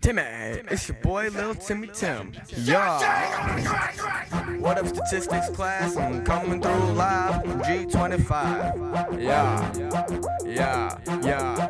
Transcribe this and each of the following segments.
Timmy, it's your boy Lil Timmy Tim. Yeah. What up, statistics class? I'm coming through live from G25. Yeah, yeah, yeah.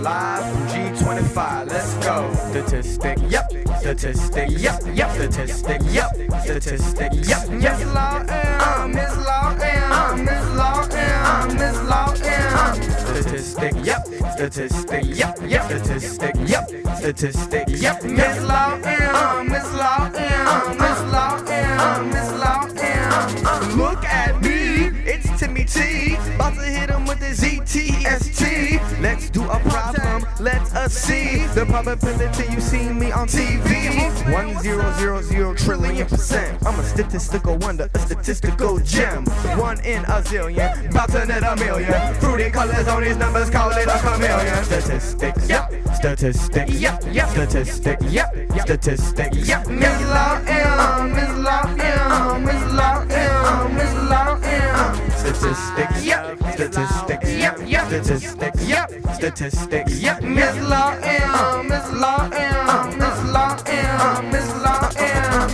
Live from G25. Let's go. Statistic, yep. Statistic, yep, yep. Statistic, yep. Statistic, yep, yep. Miss Law M, Miss Law M, Miss Law M, Miss Law M. Statistic, yep. Statistic, yep, yep. Statistic. Statistic, yep. Miss Law M, uh. Miss Law M, uh. Miss Law M, uh. Miss Law M. Look at me, it's Timmy T. About to hit him with the ZTST. Let's do a problem, let us see the probability you see me on TV. One zero zero zero trillion percent. I'm a statistical wonder, a statistical gem. One in a zillion, about to net a million. Fruity colors on these numbers, call it a chameleon. Statistics, yep. Statistics, yep, yep. Statistics, yep. Statistics, yep. Miss Law M, Miss Law M, Miss Law M, Miss Law M. Statistics, yep. Statistics, yep, yep. Statistics, yep. Statistics, yep. Miss Law M, Miss Law M, Miss Law M, Miss Law M.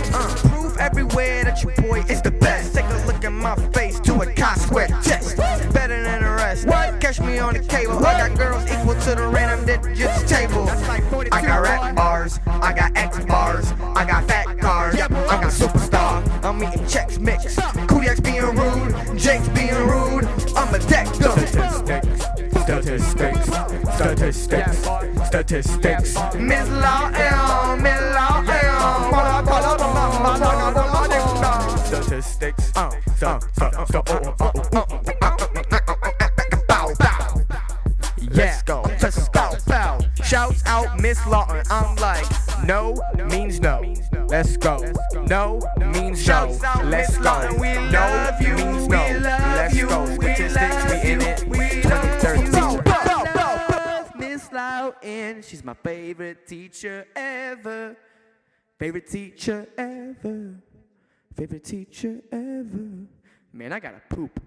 Proof everywhere that your boy is the best. Take a look at my face, to a chi-square test. Better than the rest. What? Catch me on the cable. I got girls equal to the random digits table. I got rap bars, I got X bars, I got fat cars, I got superstar. I'm eating Chex Mix. Kodiak's being rude, Jake's being rude. I'm a deck Statistics, statistics, statistics, statistics. Miss Law L, Miss Law L. Statistics, uh, sup sub- uh-uh uh, Shouts out Miss Lawton. I'm like, no means no. Let's go. No means no. Let's go. No means no. Let's go. Statistics, we in it. 2013. Miss Lawton, she's my favorite teacher ever. Favorite teacher ever. Favorite teacher ever. Man, I gotta poop.